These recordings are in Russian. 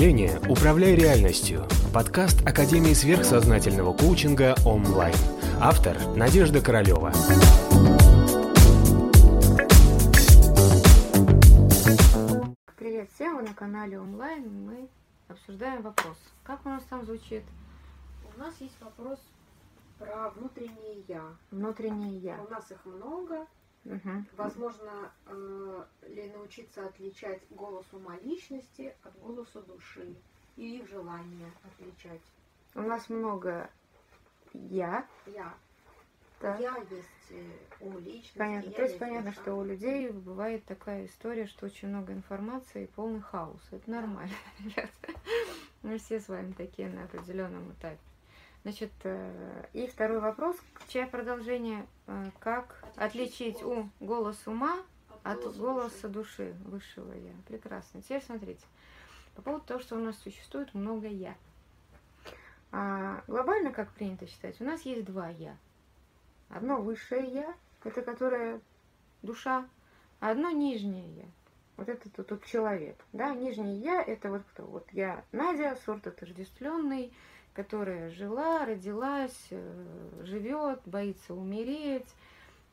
мышления «Управляй реальностью» – подкаст Академии сверхсознательного коучинга онлайн. Автор – Надежда Королева. Привет всем, вы на канале онлайн. Мы обсуждаем вопрос. Как у нас там звучит? У нас есть вопрос про внутреннее я. Внутреннее я. У нас их много. Мгм. Возможно э, ли научиться отличать голос ума личности от голоса души и их желание отличать. У нас много я. Я. Да. Я есть э, ум личности. Понятно. То есть понятно, душа. что у людей бывает такая история, что очень много информации и полный хаос. Это нормально, ребята. Мы все с вами такие на определенном этапе. Значит, э, и второй вопрос, чье продолжение, э, как Отличить ум, голос ума от голоса души высшего я. Прекрасно. Теперь смотрите. По поводу того, что у нас существует много я. А, глобально, как принято считать, у нас есть два я. Одно высшее я, это которое душа, а одно нижнее я. Вот это тут, тут человек. Да, нижнее я это вот кто? Вот я Надя, сорт отождествленный, которая жила, родилась, э, живет, боится умереть,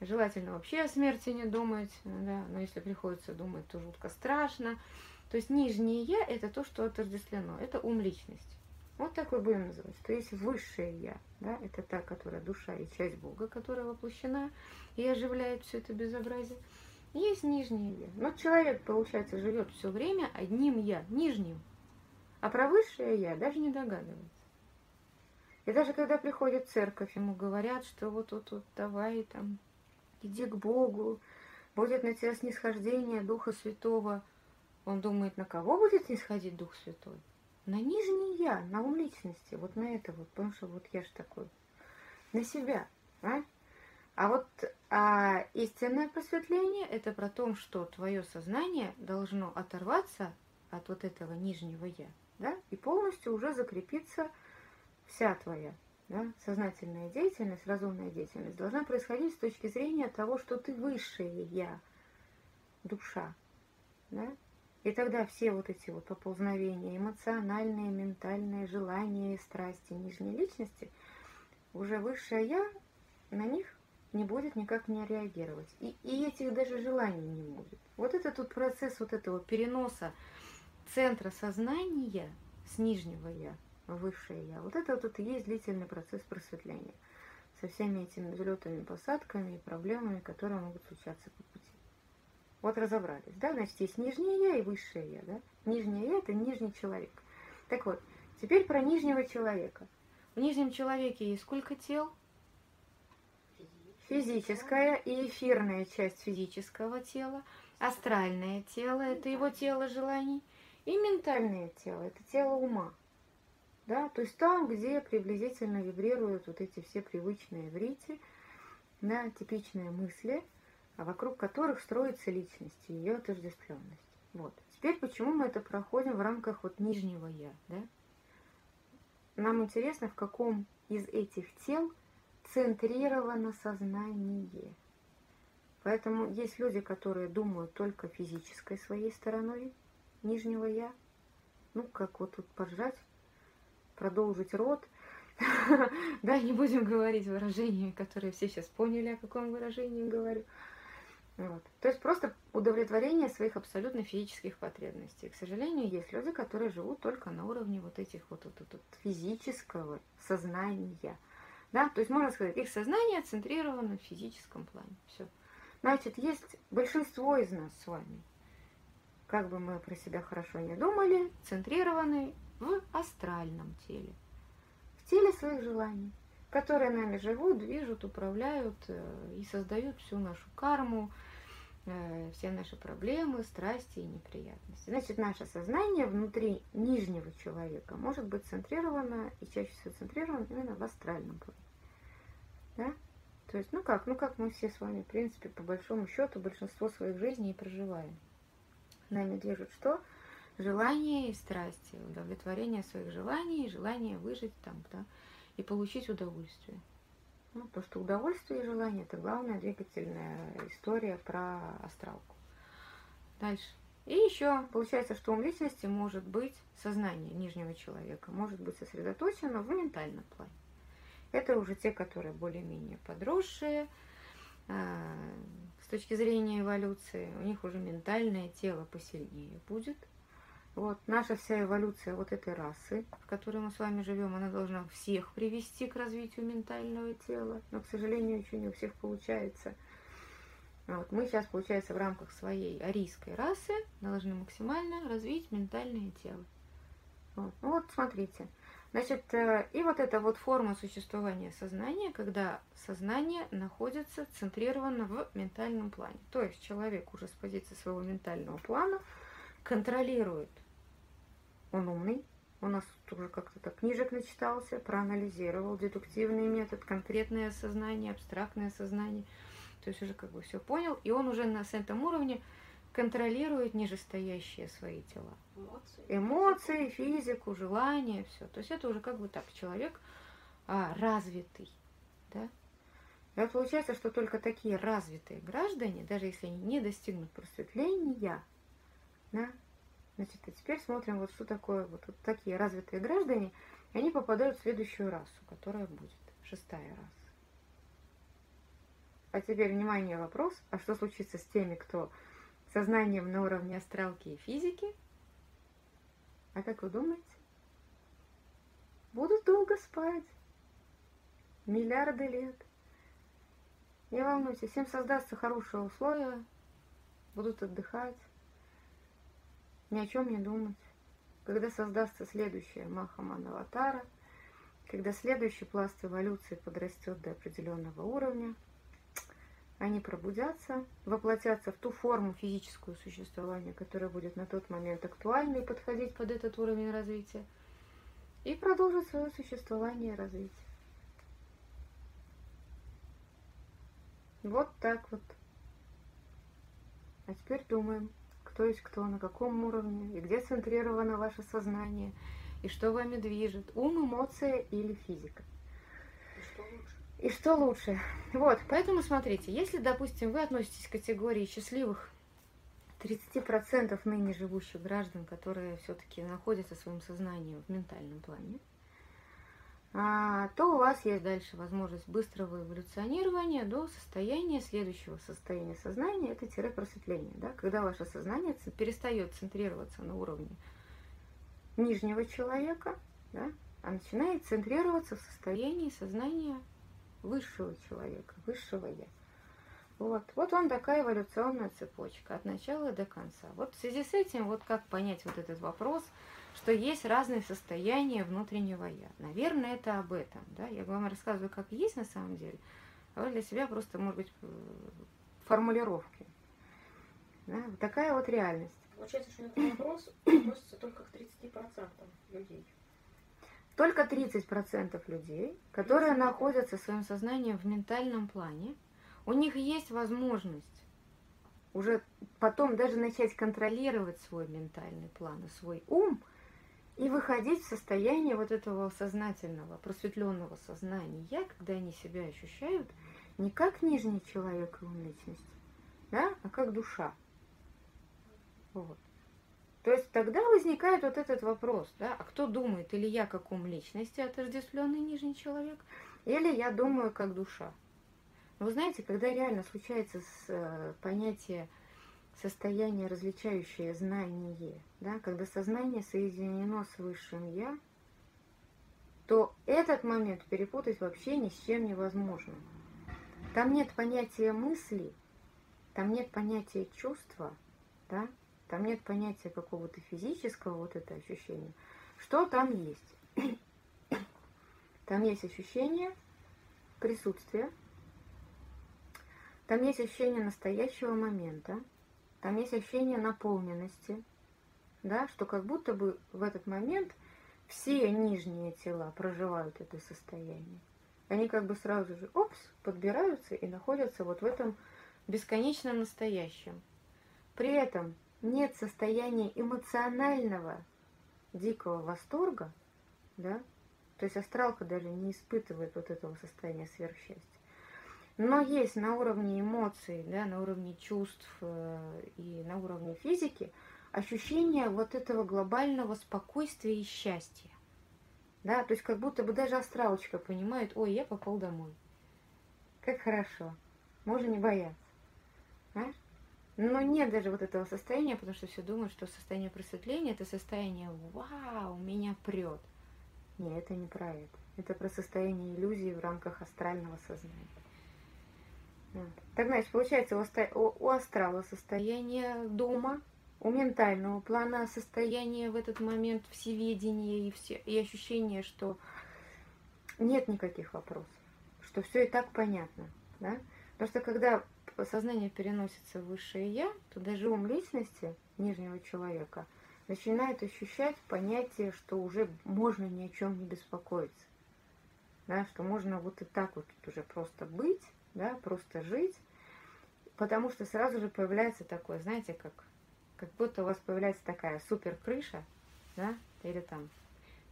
Желательно вообще о смерти не думать, да, но если приходится думать, то жутко страшно. То есть нижнее я – это то, что отождествлено, это ум личности. Вот так мы будем называть. То есть высшее я, да, это та, которая душа и часть Бога, которая воплощена и оживляет все это безобразие. Есть нижнее я. Но человек, получается, живет все время одним я, нижним. А про высшее я даже не догадывается. И даже когда приходит в церковь, ему говорят, что вот вот вот давай там иди к Богу, будет на тебя снисхождение Духа Святого. Он думает, на кого будет снисходить Дух Святой? На нижний я, на ум личности, вот на это вот, потому что вот я ж такой, на себя, а? А вот а истинное просветление – это про то, что твое сознание должно оторваться от вот этого нижнего я, да, и полностью уже закрепиться вся твоя да, сознательная деятельность, разумная деятельность должна происходить с точки зрения того, что ты высшее я, душа. Да? И тогда все вот эти вот поползновения, эмоциональные, ментальные, желания страсти нижней личности, уже высшее я на них не будет никак не реагировать. И, и этих даже желаний не будет. Вот это тут процесс вот этого переноса центра сознания с нижнего я высшее я. Вот это вот и есть длительный процесс просветления со всеми этими взлетами, посадками и проблемами, которые могут случаться по пути. Вот разобрались, да? Значит, есть нижнее я и высшее я, да? Нижнее я – это нижний человек. Так вот, теперь про нижнего человека. В нижнем человеке есть сколько тел? Физическая и эфирная часть физического тела, астральное тело – это его тело желаний, и ментальное тело – это тело ума. Да? То есть там, где приблизительно вибрируют вот эти все привычные в рите, да, типичные мысли, а вокруг которых строится личность и ее отождествленность. Вот. Теперь почему мы это проходим в рамках вот нижнего я, да? Нам интересно, в каком из этих тел центрировано сознание. Поэтому есть люди, которые думают только физической своей стороной нижнего я. Ну, как вот тут поржать, продолжить род. Да, не будем говорить выражениями, которые все сейчас поняли, о каком выражении говорю. Вот. То есть просто удовлетворение своих абсолютно физических потребностей. К сожалению, есть люди, которые живут только на уровне вот этих вот, вот, вот, вот физического сознания. Да? То есть можно сказать, их сознание центрировано в физическом плане. Все. Значит, есть большинство из нас с вами, как бы мы про себя хорошо не думали, центрированы в астральном теле, в теле своих желаний, которые нами живут, движут, управляют э, и создают всю нашу карму, все наши проблемы, страсти и неприятности. Значит, наше сознание внутри нижнего человека может быть центрировано и чаще всего центрировано именно в астральном плане. Да? То есть, ну как, ну как мы все с вами, в принципе, по большому счету, большинство своих жизней и проживаем. Нами движут что? желания и страсти, удовлетворение своих желаний, желание выжить там, да, и получить удовольствие. Ну, то, что удовольствие и желание – это главная двигательная история про астралку. Дальше. И еще получается, что ум личности может быть сознание нижнего человека, может быть сосредоточено в ментальном плане. Это уже те, которые более-менее подросшие, а, с точки зрения эволюции, у них уже ментальное тело посильнее будет. Вот наша вся эволюция вот этой расы, в которой мы с вами живем, она должна всех привести к развитию ментального тела, но, к сожалению, еще не у всех получается. Вот мы сейчас, получается, в рамках своей арийской расы должны максимально развить ментальное тело. Вот, ну вот смотрите. Значит, э, и вот эта вот форма существования сознания, когда сознание находится центрировано в ментальном плане. То есть человек уже с позиции своего ментального плана контролирует. Он умный, у нас тоже как-то так книжек начитался, проанализировал дедуктивный метод, конкретное сознание, абстрактное сознание. То есть уже как бы все понял, и он уже на этом уровне контролирует нижестоящие свои тела. Эмоции. Эмоции, физику, желания, все. То есть это уже как бы так, человек а, развитый. Да? И вот получается, что только такие развитые граждане, даже если они не достигнут просветления, да, значит, а теперь смотрим, вот что такое вот, вот такие развитые граждане, и они попадают в следующую расу, которая будет, шестая раса. А теперь, внимание, вопрос, а что случится с теми, кто сознанием на уровне астралки и физики. А как вы думаете? Будут долго спать. Миллиарды лет. Не волнуйтесь, им создастся хорошие условия, будут отдыхать, ни о чем не думать. Когда создастся следующая Махаман Аватара, когда следующий пласт эволюции подрастет до определенного уровня – они пробудятся, воплотятся в ту форму физического существования, которая будет на тот момент актуальна и подходить под этот уровень развития, и продолжат свое существование и развитие. Вот так вот. А теперь думаем, кто есть кто, на каком уровне, и где центрировано ваше сознание, и что вами движет, ум, эмоция или физика. И что лучше? Вот, поэтому смотрите, если, допустим, вы относитесь к категории счастливых 30% ныне живущих граждан, которые все-таки находятся своим сознанием в ментальном плане, то у вас есть дальше возможность быстрого эволюционирования до состояния следующего состояния сознания, это тире просветление, да, когда ваше сознание перестает центрироваться на уровне нижнего человека, да, а начинает центрироваться в состоянии сознания высшего человека, высшего я. Вот. вот он такая эволюционная цепочка от начала до конца. Вот в связи с этим, вот как понять вот этот вопрос, что есть разные состояния внутреннего я. Наверное, это об этом. Да? Я вам рассказываю, как есть на самом деле, а вы для себя просто, может быть, э, формулировки. Да? Вот такая вот реальность. Получается, что этот вопрос относится только к 30% людей. Только 30% людей, которые находятся в своем сознании в ментальном плане, у них есть возможность уже потом даже начать контролировать свой ментальный план и свой ум и выходить в состояние вот этого сознательного, просветленного сознания, когда они себя ощущают не как нижний человек и личность, да, а как душа. Вот. То есть тогда возникает вот этот вопрос, да, а кто думает, или я как ум личности, отождествленный нижний человек, или я думаю как душа. Но вы знаете, когда реально случается с, э, понятие состояние, различающее знание, да, когда сознание соединено с высшим «я», то этот момент перепутать вообще ни с чем невозможно. Там нет понятия мысли, там нет понятия чувства, да, там нет понятия какого-то физического, вот это ощущение. Что там есть? Там есть ощущение присутствия, там есть ощущение настоящего момента, там есть ощущение наполненности, да, что как будто бы в этот момент все нижние тела проживают это состояние. Они как бы сразу же, опс, подбираются и находятся вот в этом бесконечном настоящем. При этом нет состояния эмоционального дикого восторга, да, то есть астралка даже не испытывает вот этого состояния сверхсчастья. Но есть на уровне эмоций, да, на уровне чувств э, и на уровне физики ощущение вот этого глобального спокойствия и счастья. Да, то есть как будто бы даже астралочка понимает, ой, я попал домой. Как хорошо. Можно не бояться. Понимаешь? Но нет даже вот этого состояния, потому что все думают, что состояние просветления это состояние «Вау, меня прет». Нет, это не про это. Это про состояние иллюзии в рамках астрального сознания. Так, значит, получается, у астрала состояние дома, у ментального плана состояние в этот момент всеведения и, все, и ощущение, что нет никаких вопросов, что все и так понятно. Да? Потому что когда сознание переносится в высшее я, то даже ум личности нижнего человека начинает ощущать понятие, что уже можно ни о чем не беспокоиться. Да, что можно вот и так вот уже просто быть, да, просто жить, потому что сразу же появляется такое, знаете, как, как будто у вас появляется такая супер крыша, да, или там,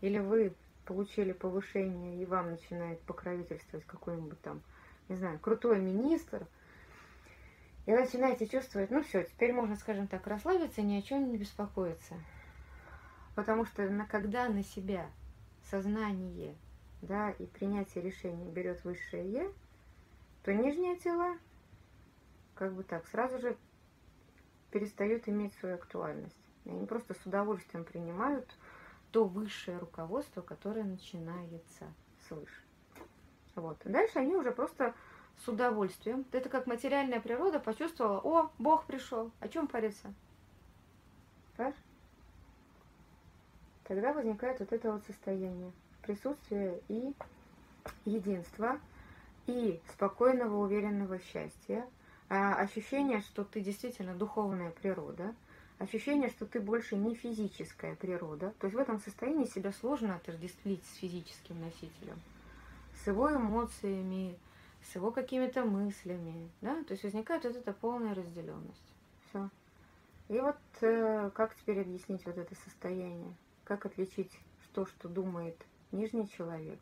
или вы получили повышение, и вам начинает покровительствовать какой-нибудь там, не знаю, крутой министр, и начинаете чувствовать, ну все, теперь можно, скажем так, расслабиться, ни о чем не беспокоиться. Потому что на, когда на себя сознание да, и принятие решений берет высшее Я, то нижние тела, как бы так, сразу же перестают иметь свою актуальность. Они просто с удовольствием принимают то высшее руководство, которое начинается свыше. Вот. Дальше они уже просто с удовольствием. Это как материальная природа почувствовала, о, Бог пришел, о чем париться? Понимаешь? Тогда возникает вот это вот состояние присутствия и единства, и спокойного, уверенного счастья, а, ощущение, что ты действительно духовная природа, ощущение, что ты больше не физическая природа. То есть в этом состоянии себя сложно отождествить с физическим носителем, с его эмоциями, с его какими-то мыслями, да, то есть возникает вот эта полная разделенность. Все. И вот э, как теперь объяснить вот это состояние? Как отличить то, что думает нижний человек,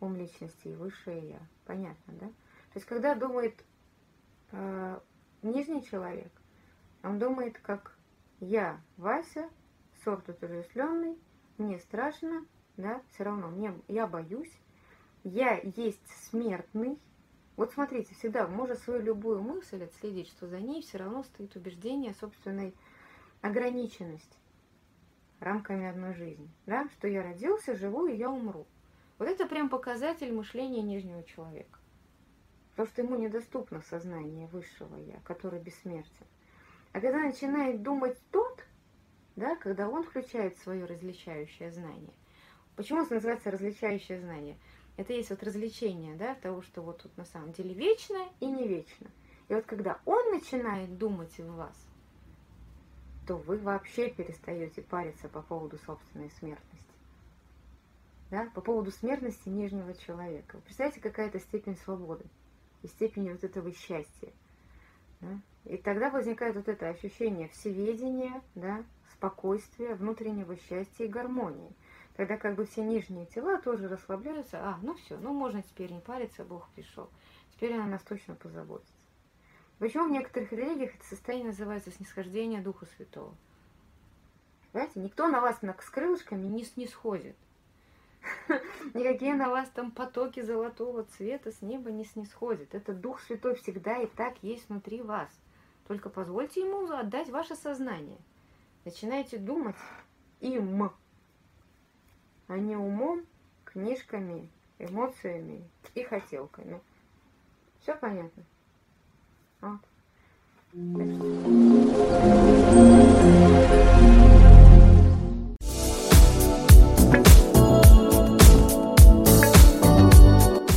ум личности и высшее я? Понятно, да? То есть когда думает э, нижний человек, он думает как я, Вася, сорт отождествленный, мне страшно, да, все равно мне, я боюсь, я есть смертный, вот смотрите, всегда можно свою любую мысль отследить, что за ней все равно стоит убеждение собственной ограниченности рамками одной жизни. Да? Что я родился, живу и я умру. Вот это прям показатель мышления нижнего человека. Потому что ему недоступно сознание высшего я, который бессмертен. А когда начинает думать тот, да, когда он включает свое различающее знание. Почему это называется различающее знание? Это есть вот развлечение, да, того, что вот тут на самом деле вечно и не вечно. И вот когда он начинает думать в вас, то вы вообще перестаете париться по поводу собственной смертности. Да? По поводу смертности нижнего человека. представляете, какая-то степень свободы и степень вот этого счастья. Да? И тогда возникает вот это ощущение всеведения, да, спокойствия, внутреннего счастья и гармонии. Тогда как бы все нижние тела тоже расслабляются. А, ну все, ну можно теперь не париться, Бог пришел. Теперь она нас точно позаботится. Почему в некоторых религиях это состояние называется снисхождение Духа Святого? Понимаете, никто на вас с крылышками не снисходит. Никакие на вас там потоки золотого цвета с неба не снисходят. Это Дух Святой всегда и так есть внутри вас. Только позвольте ему отдать ваше сознание. Начинайте думать им, а не умом, книжками, эмоциями и хотелками. Все понятно? Вот.